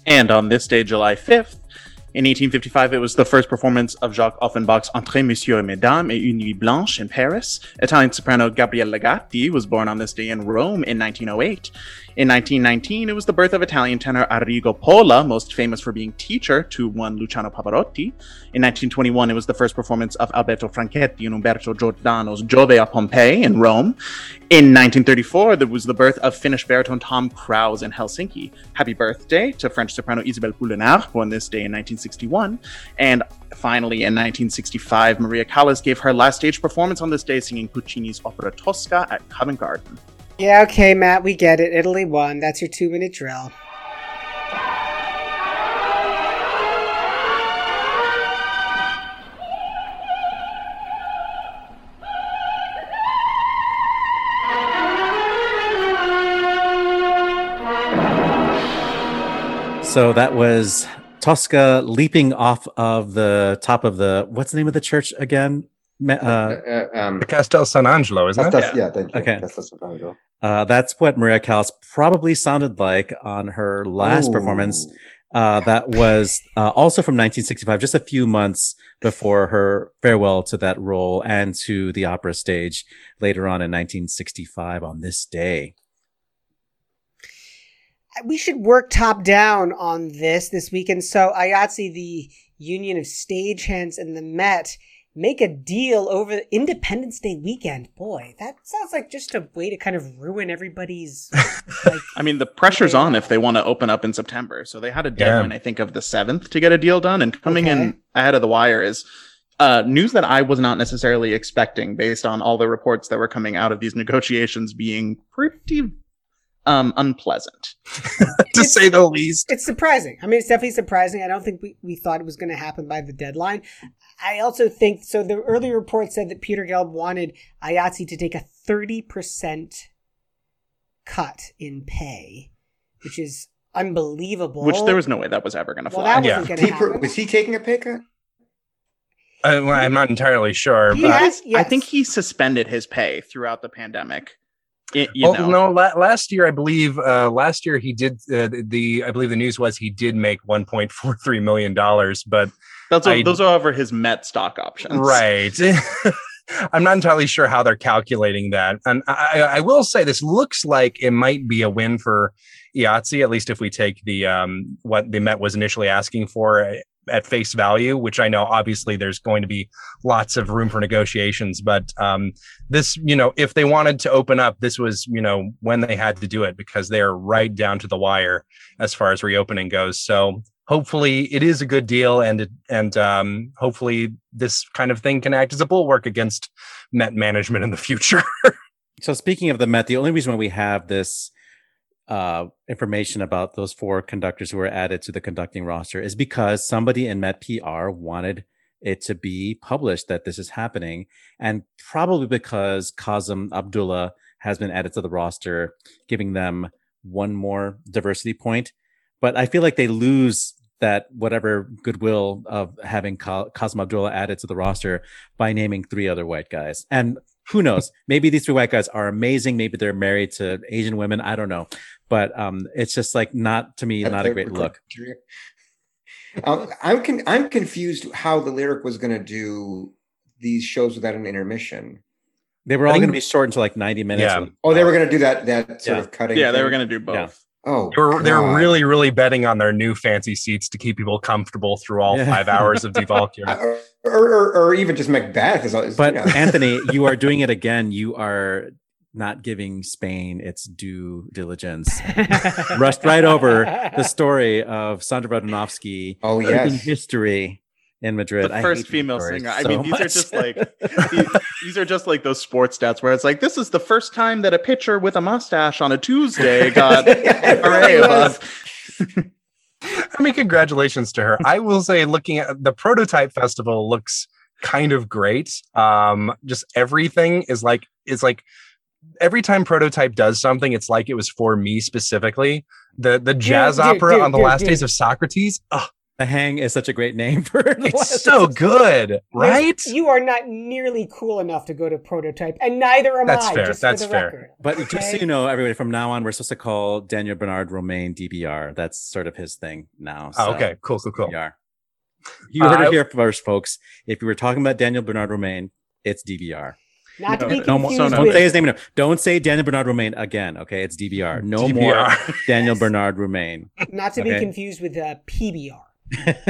And on this day, July 5th, in 1855, it was the first performance of Jacques Offenbach's Entre Monsieur et Mesdames et Une Nuit Blanche in Paris. Italian soprano Gabriella Gatti was born on this day in Rome in 1908. In 1919, it was the birth of Italian tenor Arrigo Pola, most famous for being teacher to one Luciano Pavarotti. In 1921, it was the first performance of Alberto Franchetti and Umberto Giordano's Giove a Pompeii in Rome. In 1934, there was the birth of Finnish baritone Tom Krause in Helsinki. Happy birthday to French soprano Isabelle Poulenard, born this day in 1961. And finally, in 1965, Maria Callas gave her last stage performance on this day singing Puccini's Opera Tosca at Covent Garden. Yeah, okay, Matt, we get it. Italy won. That's your two minute drill. So that was Tosca leaping off of the top of the, what's the name of the church again? Ma- Uh, Uh, um, The Castel Sant'Angelo, isn't that's, it? that's, yeah, thank you. Okay. That's, that's what I go. Uh, that's what Maria Callas probably sounded like on her last performance. Uh, that was uh, also from 1965, just a few months before her farewell to that role and to the opera stage later on in 1965 on this day. we should work top down on this this weekend. So IATSE, the Union of Stagehands, and the Met make a deal over Independence Day weekend. Boy, that sounds like just a way to kind of ruin everybody's. like, I mean, the pressure's on if they want to open up in September. So they had a deadline, I think, of the 7th to get a deal done. And coming Okay. in ahead of the wire is uh, news that I was not necessarily expecting based on all the reports that were coming out of these negotiations being pretty um, unpleasant. to say the least. it's surprising. I mean, it's definitely surprising. I don't think we, we thought it was going to happen by the deadline. I also think so. The earlier report said that Peter Gelb wanted IATSE to take a 30% cut in pay, which is unbelievable. Which there was no way that was ever going to Well, fly. that Yeah. wasn't going He to per- happen. was he taking a pay cut? Uh, well, I'm not entirely sure, He but has- I think he suspended his pay throughout the pandemic. I- you oh know. no! La- last year, I believe. Uh, last year he did uh, the. I believe the news was he did make 1.43 million dollars, but I- are, those are over his Met stock options. Right. I'm not entirely sure how they're calculating that. And I, I will say this looks like it might be a win for IATSE, at least if we take the um, what the Met was initially asking for at face value, which I know obviously there's going to be lots of room for negotiations. But um, this, you know, if they wanted to open up, this was, you know, when they had to do it because they're right down to the wire as far as reopening goes. So hopefully it is a good deal and and um, hopefully this kind of thing can act as a bulwark against Met management in the future. So speaking of the Met, the only reason why we have this uh, information about those four conductors who were added to the conducting roster is because somebody in Met PR wanted it to be published that this is happening, and probably because Kazem Abdullah has been added to the roster, giving them one more diversity point. But I feel like they lose that whatever goodwill of having Kazem Abdullah added to the roster by naming three other white guys. And who knows? Maybe these three white guys are amazing. Maybe they're married to Asian women. I don't know. But um, it's just like not to me, not a great look. Um, I'm con- I'm confused how the lyric was going to do these shows without an intermission. They were I all going to be short into like 90 minutes. Yeah. Oh, they were going to do that that sort Yeah. of cutting. Yeah, they were going to do both. Yeah. Oh, they were they're really really betting on their new fancy seats to keep people comfortable through all five hours of Die Valkyrie. Uh, or, or, or even just Macbeth is. is But you know. Anthony, you are doing it again. You are not giving Spain its due diligence. Rushed right over the story of Sondra Radvanovsky oh making yes, history in Madrid. The first hate female stories singer. I mean, these are just like these, these are just like those sports stats where it's like this is the first time that a pitcher with a mustache on a Tuesday got It array above. I mean, congratulations to her. I will say, looking at the prototype festival looks kind of great. Um, just everything is like is like every time prototype does something, it's like it was for me specifically. The the jazz dude, opera dude, on the dude, last dude. days of Socrates. Oh, the Hang is such a great name for the it's last- so good, right? You are not nearly cool enough to go to prototype, and neither am I. That's I. fair, Just that's for the fair. record. But just so you know, everybody, from now on, we're supposed to call Daniel Bernard Roumain DBR. That's sort of his thing now. Oh, okay, cool, cool, cool. DBR. You heard Uh, it here first, folks. If you were talking about Daniel Bernard Roumain, it's DBR. Not to No, be No more. confused so Don't say his name. No. Don't say Daniel Bernard Roumain again. Okay, it's DBR. No more Daniel Bernard Roumain. Not to be confused with uh, PBR.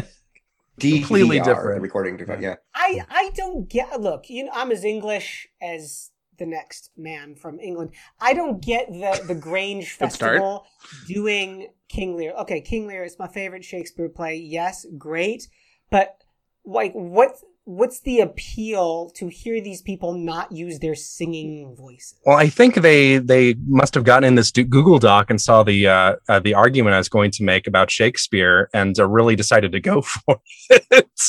Completely different. recording device. Yeah, I I don't get. Look, you know, I'm as English as the next man from England. I don't get the the Grange Festival doing King Lear. Okay, King Lear is my favorite Shakespeare play. Yes, great, but like, what what's the appeal to hear these people not use their singing voices? Well, I think they they must have gotten in this Google Doc and saw the uh, uh, the argument I was going to make about Shakespeare and uh, really decided to go for it.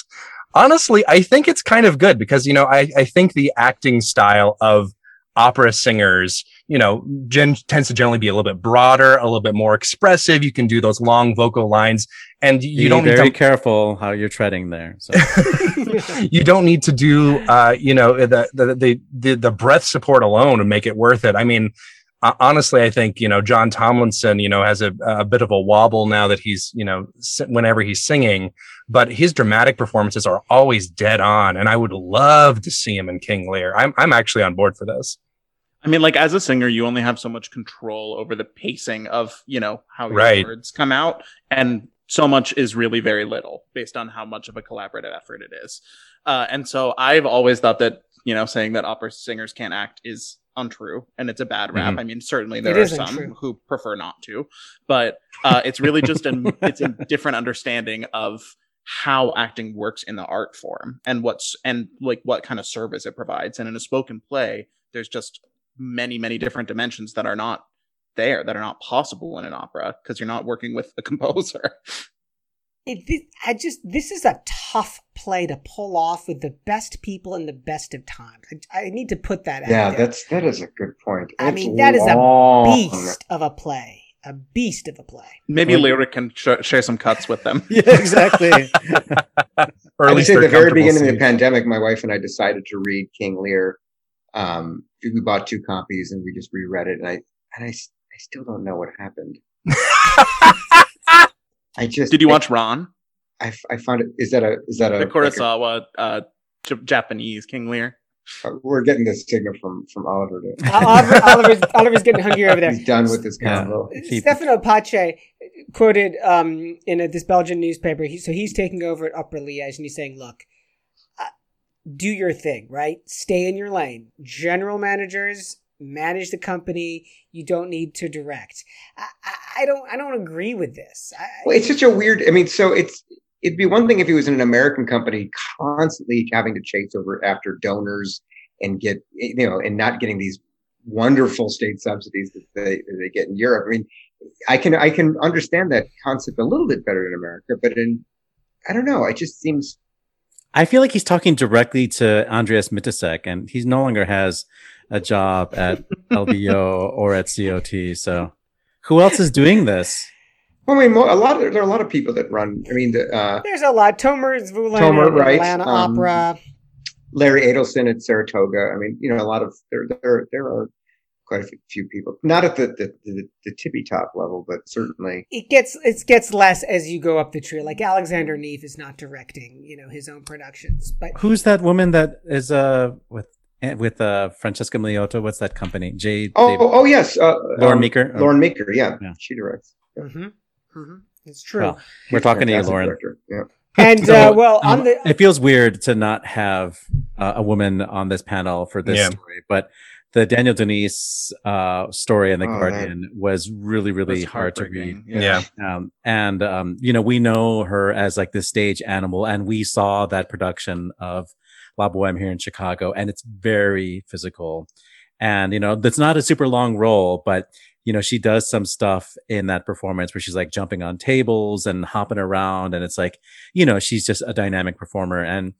Honestly, I think it's kind of good because you know I I think the acting style of opera singers you know gen- tends to generally be a little bit broader, a little bit more expressive. You can do those long vocal lines, and you Be don't need very to careful how you're treading there. So you don't need to do uh you know the the the the, the breath support alone to make it worth it i mean honestly i think you know john tomlinson you know has a, a bit of a wobble now that he's you know whenever he's singing but his dramatic performances are always dead on and i would love to see him in king lear i'm, I'm actually on board for this I mean, like as a singer, you only have so much control over the pacing of you know how your Right. words come out, and so much is really very little based on how much of a collaborative effort it is. Uh, and so I've always thought that you know saying that opera singers can't act is untrue and it's a bad rap. Mhm. I mean, certainly It there are some untrue. who prefer not to, but uh, it's really just an it's a different understanding of how acting works in the art form and what's and like what kind of service it provides. And in a spoken play, there's just many many different dimensions that are not there that are not possible in an opera because you're not working with a composer. It, this, I just this is a tough play to pull off with the best people in the best of times. I, I need to put that out yeah, there. that's that is a good point. I It's mean, that is a beast of a play. A beast of a play. Maybe Lyric can sh- share some cuts with them. yeah, exactly. or I at would least say at the very comfortable beginning of the pandemic, my wife and I decided to read King Lear Um, we bought two copies and we just reread it, and I and I, s- I still don't know what happened. I just Did you I- watch Ran? I, I found it. Is that a is that a The like a- Kurosawa uh, J- Japanese King Lear. uh, we're getting this signal from from Oliver. To, Oliver, Oliver's, Oliver's getting hungry over there. he's done with this Yeah. combo. Keep- Stefano Pace quoted um, in a, this Belgian newspaper. He, so he's taking over at Upper Liège, and he's saying, "Look, uh, do your thing, right? Stay in your lane. General managers manage the company. You don't need to direct." I, I, I don't. I don't agree with this. I, Well, it's such a weird. I mean, so it's it'd be one thing if he was in an American company constantly having to chase over after donors and get you know and not getting these wonderful state subsidies that they that they get in Europe. I mean, I can I can understand that concept a little bit better in America, but in I don't know. It just seems I feel like he's talking directly to Andreas Mitisek, and he no longer has a job at LBO or at COT. So, who else is doing this? Well, I mean, a lot of there are a lot of people that run. I mean, the, uh, there's a lot. Tomer Zvulin, Tomer, at right, Atlanta um, Opera. Larry Edelson at Saratoga. I mean, you know, a lot of there there there are quite a few people, not at the the, the, the tippy top level, but certainly. it gets it gets less as you go up the tree. Like Alexander Neef is not directing, you know, his own productions, but Who's that woman that is uh with with uh Francesca Miliotto? What's that company? Jade. Oh, David- oh yes, uh, Lauren um, Meeker. Lauren Meeker, yeah, Yeah. she directs. hmm hmm it's true. Well, we're talking to you, Lauren. director, Yeah. and So, uh, well, um, on the it feels weird to not have uh, a woman on this panel for this Yeah. story, but the Danielle de Niese uh, story in the Oh, Guardian was really, really That's hard to read. heartbreaking. Yeah. Um, and um, you know, we know her as like this stage animal, and we saw that production of La Boheme here in Chicago, and it's very physical. And you know, that's not a super long role, but you know, she does some stuff in that performance where she's like jumping on tables and hopping around, and it's like, you know, she's just a dynamic performer, and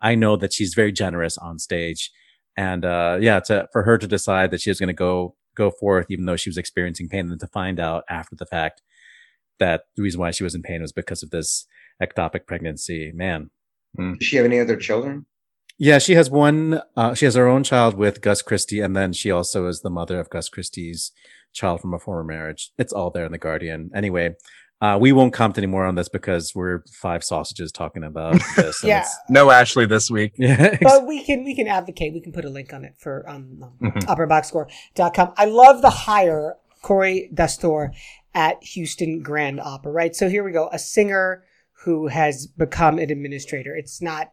I know that she's very generous on stage. And uh, yeah, to for her to decide that she was going to go go forth, even though she was experiencing pain, and to find out after the fact that the reason why she was in pain was because of this ectopic pregnancy. Man, Does she have any other children? Yeah, she has one. Uh, she has her own child with Gus Christie, and then she also is the mother of Gus Christie's child from a former marriage. It's all there in the Guardian. Anyway, uh, we won't comment anymore on this because we're five sausages talking about this. Yeah. No Ashley this week. yeah. but we can we can advocate. We can put a link on it for um, Mhm. operaboxscore.com. I love the hire Khori Dastoor at Houston Grand Opera. Right. So here we go. A singer who has become an administrator. It's not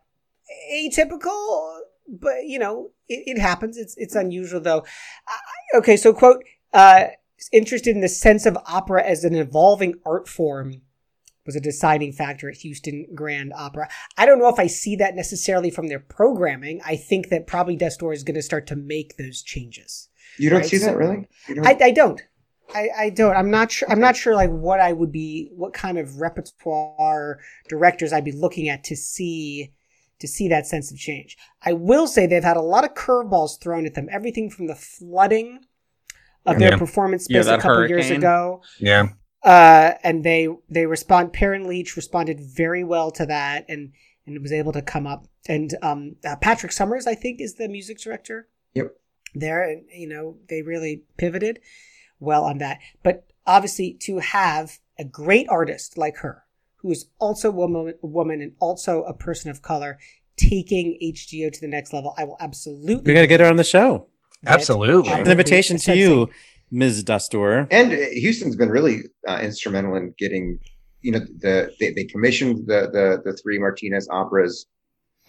atypical, but you know it, it happens. It's it's unusual though. Uh, okay. So quote. Uh, interested in the sense of opera as an evolving art form was a deciding factor at Houston Grand Opera. I don't know if I see that necessarily from their programming. I think that probably Dastoor is going to start to make those changes. You don't Right, see so- that really? Don't? I, I don't. I, I don't. I'm not sure. I'm not sure like what I would be, what kind of repertoire directors I'd be looking at to see to see that sense of change. I will say they've had a lot of curveballs thrown at them. Everything from the flooding of their Yeah. performance Yeah, space a that couple years ago Yeah. uh, and they they respond. Perryn Leech responded very well to that, and and was able to come up. And um, uh, Patrick Summers, I think, is the music director. Yep. There, and you know, they really pivoted well on that. But obviously, to have a great artist like her, who is also a woman, a woman and also a person of color, taking HGO to the next level, I will absolutely. We're gonna get her on the show. Absolutely. An invitation to you, Ms. Dastoor. and uh, Houston's been really uh, instrumental in getting, you know, the they, they commissioned the the the three Martinez operas,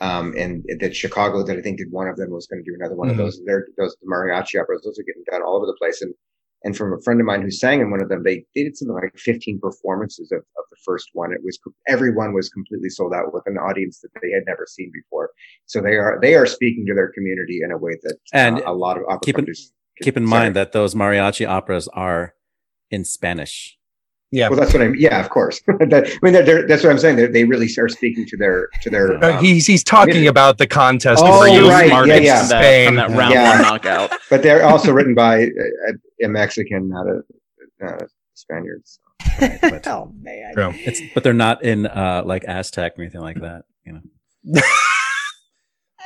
um, and that Chicago that I think did one of them was going to do another one Mhm. of those. They're those the mariachi operas; those are getting done all over the place. And and from a friend of mine who sang in one of them, they, they did something like 15 performances of, of the first one. It was everyone was completely sold out with an audience that they had never seen before. So they are they are speaking to their community in a way that And uh, a lot of opera keep in- Keep in Sorry. mind that those mariachi operas are in Spanish. Yeah. Well, that's what I'm. Yeah, of course. that, I mean, they're, they're, that's what I'm saying. They're, they really are speaking to their to their. Uh, um, he's he's talking yeah. about the contest Oh, for youth right. markets Yeah, yeah. in From that, Spain. from that round Yeah. one knockout. but they're also written by a, a Mexican, not a, not a Spaniard. So. But oh man. True. it's but they're not in uh like Aztec or anything like that. You know.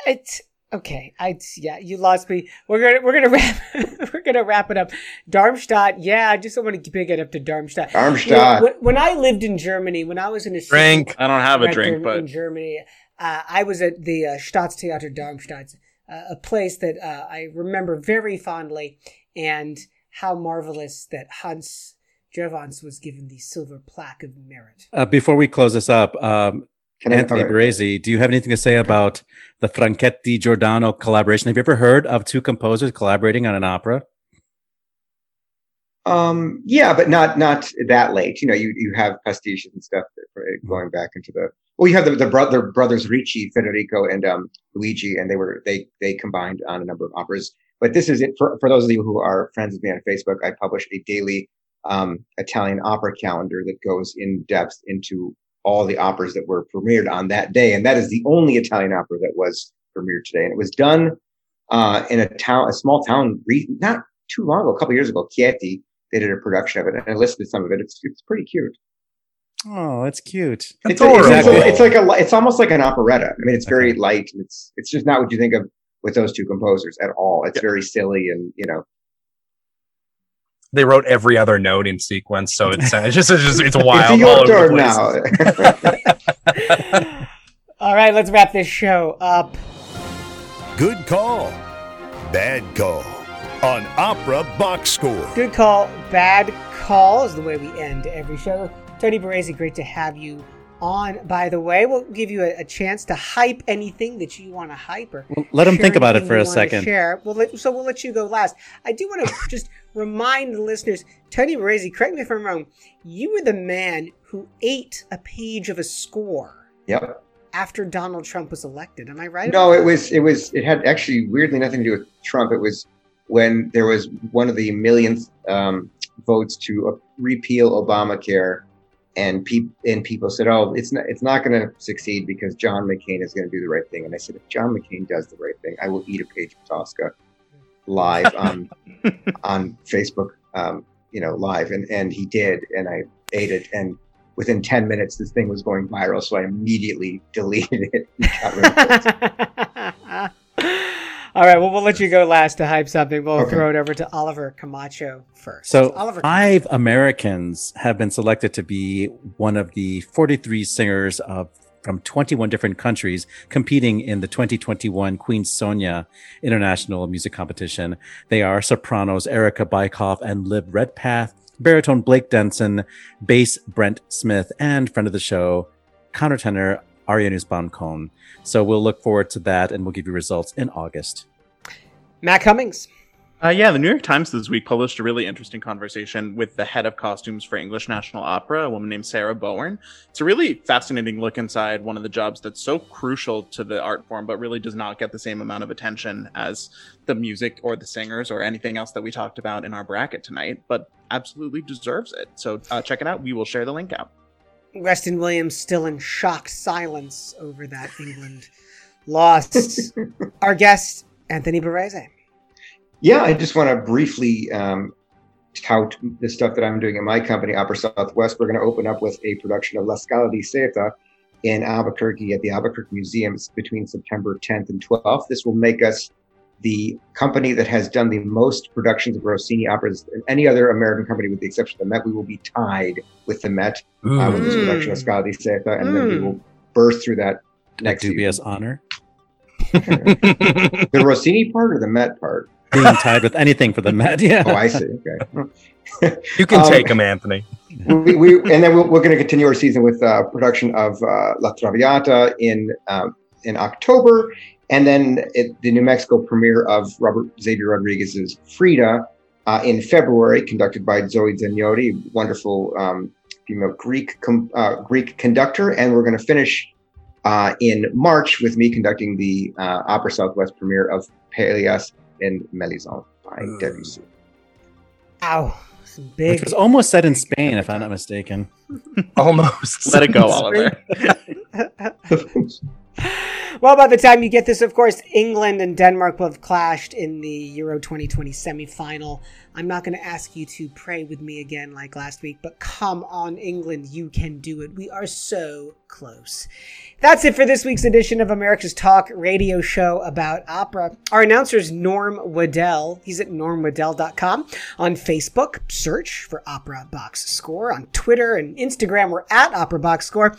It's Okay, I yeah, you lost me. We're gonna we're gonna wrap we're gonna wrap it up. Darmstadt, yeah, I just don't want to big it up to Darmstadt. You know, Darmstadt. when, when I lived in Germany, when I was in a Drink. I don't have a drink, in, but in Germany, uh, I was at the uh, Staatstheater Darmstadt, uh, a place that uh, I remember very fondly, and how marvelous that Hans Drewanz was given the silver plaque of merit. Uh, before we close this up, um, Can Anthony okay. Do you have anything to say about the Franchetti Giordano collaboration? Have you ever heard of two composers collaborating on an opera? Um, yeah, but not not that late. You know, you you have pastiches and stuff uh, going back into the. Well, you have the the brother brothers Ricci, Federico, and um, Luigi, and they were they they combined on a number of operas. But this is it for for those of you who are friends with me on Facebook. I publish a daily um, Italian opera calendar that goes in depth into all the operas that were premiered on that day, and that is the only Italian opera that was premiered today, and it was done uh, in a town, a small town, not too long ago, a couple years ago, Chieti. They did a production of it, and I listened to some of it. It's it's pretty cute. Oh, that's cute. It's, Adorable. it's, it's, it's like a it's almost like an operetta. I mean, it's very light, and it's it's just not what you think of with those two composers at all. It's very silly, and you know, They wrote every other note in sequence, so it's, uh, it's just it's just it's wild. it's your all over turn the place. now. All right, let's wrap this show up. Good call. Bad call. On Opera Box Score. Good call, bad call is the way we end every show. Tony Baresi, great to have you on. By the way, we'll give you a, a chance to hype anything that you want to hype or Well, let them think about it for a second. Share. We'll let, so we'll let you go last. I do want to just remind the listeners, Tony Baresi, correct me if I'm wrong, you were the man who ate a page of a score yep. after Donald Trump was elected. Am I right? No, it was it was it had actually weirdly nothing to do with Trump. It was when there was one of the millionth um, votes to uh, repeal Obamacare, and people and people said, "Oh, it's not it's not going to succeed because John McCain is going to do the right thing." And I said, "If John McCain does the right thing, I will eat a page of Tosca live on on Facebook, um, you know, live." And and he did, and I ate it, and within ten minutes, this thing was going viral, so I immediately deleted it. and got rid. All right, well, we'll let you go last to hype something. We'll Okay. throw it over to Oliver Camacho first. So, Oliver, five Americans have been selected to be one of the 43 singers of from 21 different countries competing in the 2021 Queen Sonia International Music Competition. They are sopranos Erica Bykoff and Liv Redpath, baritone Blake Denson, bass Brent Smith, and friend of the show, countertenor Aryeh Nussbaum Cohen. So we'll look forward to that and we'll give you results in August. Matt Cummings. Uh, yeah, the New York Times this week published a really interesting conversation with the head of costumes for English National Opera, a woman named Sarah Bowen. It's a really fascinating look inside one of the jobs that's so crucial to the art form, but really does not get the same amount of attention as the music or the singers or anything else that we talked about in our bracket tonight, but absolutely deserves it. So uh, check it out. We will share the link out. Weston Williams still in shocked silence over that England loss. Our guest, Anthony Barrese. Yeah, I just want to briefly um, tout the stuff that I'm doing in my company, Opera Southwest. We're going to open up with a production of La Scala di Seta in Albuquerque at the Albuquerque Museum It's between September 10th and 12th. This will make us the company that has done the most productions of Rossini operas than any other American company, with the exception of the Met. We will be tied with the Met uh, with this Mm. production of Scala di Seta, and then we Mm. will burst through that A next dubious season. honor. The Rossini part or the Met part? Being tied with anything for the Met. Yeah. Oh, I see. Okay. you can Um, take them, Anthony. we, we and then we're, we're going to continue our season with uh, production of uh, La Traviata in um, in October, and then it, the New Mexico premiere of Robert Xavier Rodriguez's Frida uh, in February, conducted by Zoe Zeniodi, wonderful um, female Greek com- uh, Greek conductor, and we're going to finish uh, in March with me conducting the uh, Opera Southwest premiere of Peleas in Melisande by Ooh. Debussy. Ow. Some Which was almost set in Spain, if I'm not mistaken. Almost. Let it go, Oliver. well, by the time you get this, of course, England and Denmark will have clashed in the Euro 2020 semifinal. I'm not going to ask you to pray with me again like last week, but come on, England, you can do it. We are so close. That's it for this week's edition of America's Talk radio show about opera. Our announcer is Norm Waddell. He's at normwaddell.com. On Facebook, search for Opera Box Score. On Twitter and Instagram, we're at Opera Box Score.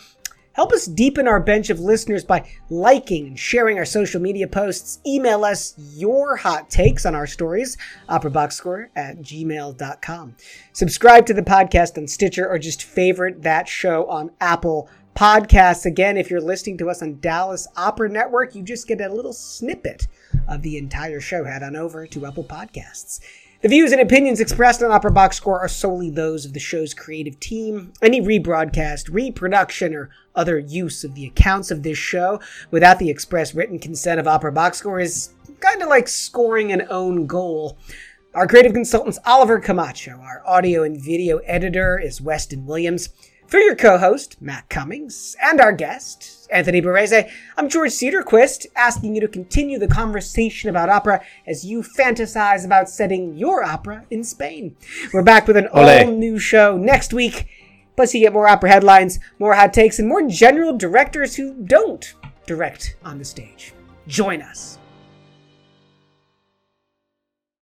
Help us deepen our bench of listeners by liking and sharing our social media posts. Email us your hot takes on our stories, operaboxscore at gmail.com. Subscribe to the podcast on Stitcher or just favorite that show on Apple Podcasts. Again, if you're listening to us on Dallas Opera Network, you just get a little snippet of the entire show. Head on over to Apple Podcasts. The views and opinions expressed on Opera Box Score are solely those of the show's creative team. Any rebroadcast, reproduction, or other use of the accounts of this show without the express written consent of Opera Box Score is kind of like scoring an own goal. Our creative consultant's Oliver Camacho. Our audio and video editor is Weston Williams. For your co-host, Matt Cummings, and our guest, Anthony Barrese, I'm George Cedarquist, asking you to continue the conversation about opera as you fantasize about setting your opera in Spain. We're back with an all-new show next week. Plus, you get more opera headlines, more hot takes, and more general directors who don't direct on the stage. Join us.